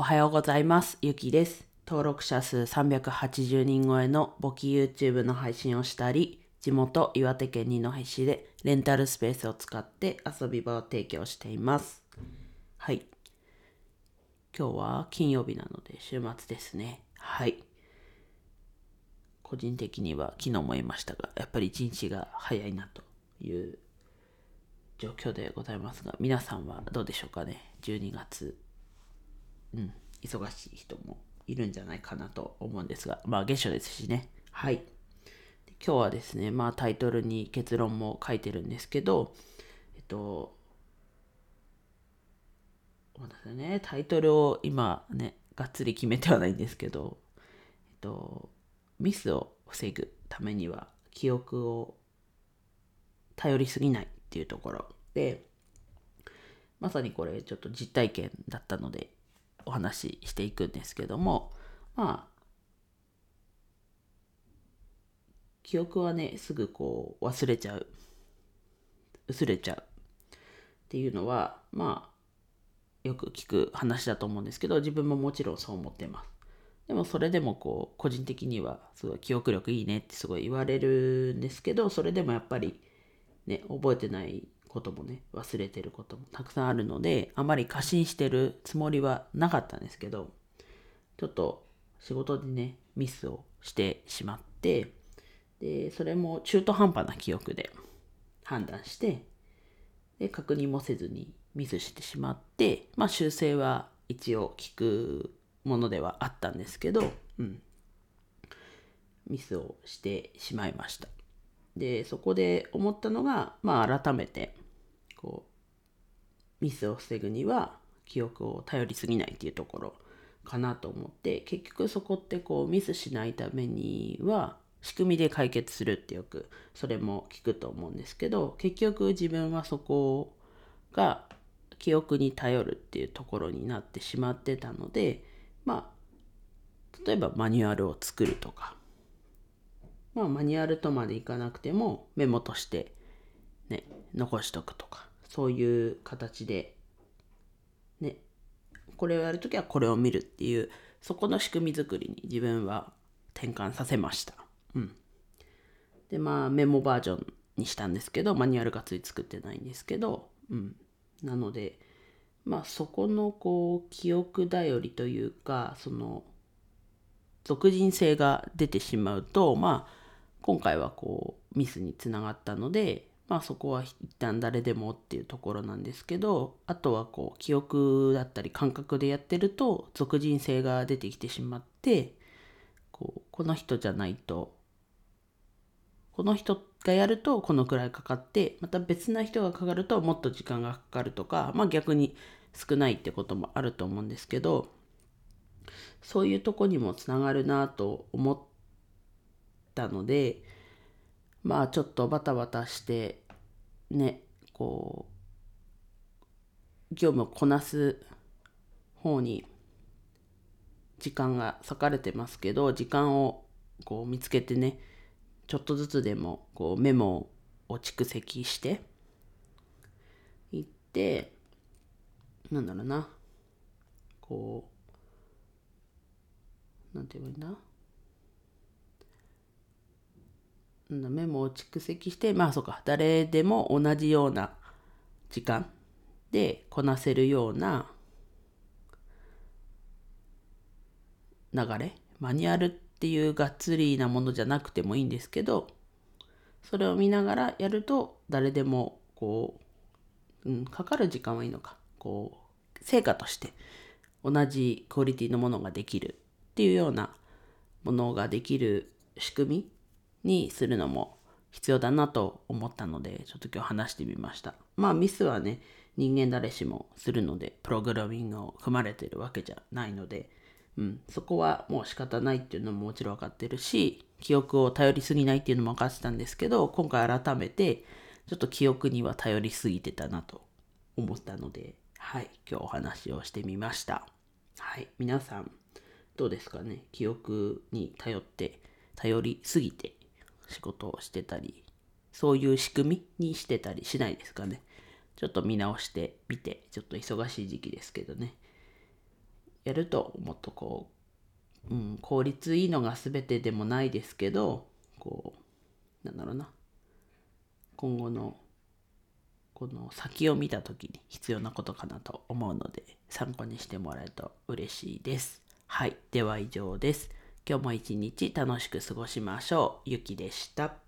おはようございます。ゆきです。登録者数380人超えの簿記 YouTube の配信をしたり、地元岩手県二戸市でレンタルスペースを使って遊び場を提供しています。はい。今日は金曜日なので週末ですね。はい。個人的には昨日も言いましたが、やっぱり一日が早いなという状況でございますが、皆さんはどうでしょうかね。12月、うん、忙しい人もいるんじゃないかなと思うんですが、まあ月初ですしね。はい。今日はですね、まあタイトルに結論も書いてるんですけど、えっと、ね、タイトルを今ね、がっつり決めてはないんですけど、えっと、ミスを防ぐためには記憶を頼りすぎないっていうところで、まさにこれちょっと実体験だったのでお話ししていくんですけども、まあ、記憶はね、すぐこう忘れちゃう。薄れちゃう。っていうのは、まあ、よく聞く話だと思うんですけど、自分ももちろんそう思ってます。でもそれでもこう、個人的にはすごい記憶力いいねってすごい言われるんですけど、それでもやっぱりね、覚えてないこともね、忘れてることもたくさんあるので、あまり過信してるつもりはなかったんですけど、ちょっと仕事でね、ミスをしてしまって、で、それも中途半端な記憶で判断して、で、確認もせずにミスしてしまって、まあ修正は一応聞くものではあったんですけど、うん。ミスをしてしまいました。で、そこで思ったのが、まあ改めて、こう、ミスを防ぐには記憶を頼りすぎないっていうところかなと思って、結局そこってこうミスしないためには仕組みで解決するってよくそれも聞くと思うんですけど、結局自分はそこが記憶に頼るっていうところになってしまってたので、まあ、例えばマニュアルを作るとか、まあマニュアルとまでいかなくてもメモとしてね、残しとくとか、そういう形で、ね、これをやるときはこれを見るっていう、そこの仕組み作りに自分は転換させました。うん。で、まあメモバージョンにしたんですけど、マニュアルがつい作ってないんですけど、うん。なので、まあそこのこう記憶頼りというか、その俗人性が出てしまうと、まあ今回はこうミスにつながったので、まあそこは一旦誰でもっていうところなんですけど、あとはこう記憶だったり感覚でやってると俗人性が出てきてしまって、こうこの人じゃないと、この人がやるとこのくらいかかって、また別な人がかかるともっと時間がかかるとか、まあ逆に少ないってこともあると思うんですけど、そういうとこにもつながるなと思ったので、まあちょっとバタバタして、ね、こう、業務をこなす方に時間が割かれてますけど、時間をこう見つけてね、ちょっとずつでもこうメモを蓄積していって、なんだろうな、こう、なんて言えばいいんだ？メモを蓄積して、まあそうか、誰でも同じような時間でこなせるような流れ、マニュアルっていうがっつりなものじゃなくてもいいんですけど、それを見ながらやると誰でもこう、うん、かかる時間はいいのか、こう、成果として同じクオリティのものができるっていうようなものができる仕組みにするのも必要だなと思ったので、ちょっと今日話してみました。まあミスはね、人間誰しもするので、プログラミングを組まれてるわけじゃないので、うん、そこはもう仕方ないっていうのももちろん分かってるし、記憶を頼りすぎないっていうのも分かってたんですけど、今回改めて、ちょっと記憶には頼りすぎてたなと思ったので、はい、今日お話をしてみました。はい、皆さん、どうですかね？記憶に頼って、頼りすぎて仕事をしてたり、そういう仕組みにしてたりしないですかね。ちょっと見直してみて、ちょっと忙しい時期ですけどね。やるともっとこう、うん、効率いいのが全てでもないですけどこうなんだろうな今後のこの先を見た時に必要なことかなと思うので参考にしてもらえると嬉しいです。はい。では以上です。今日も一日楽しく過ごしましょう。ゆきでした。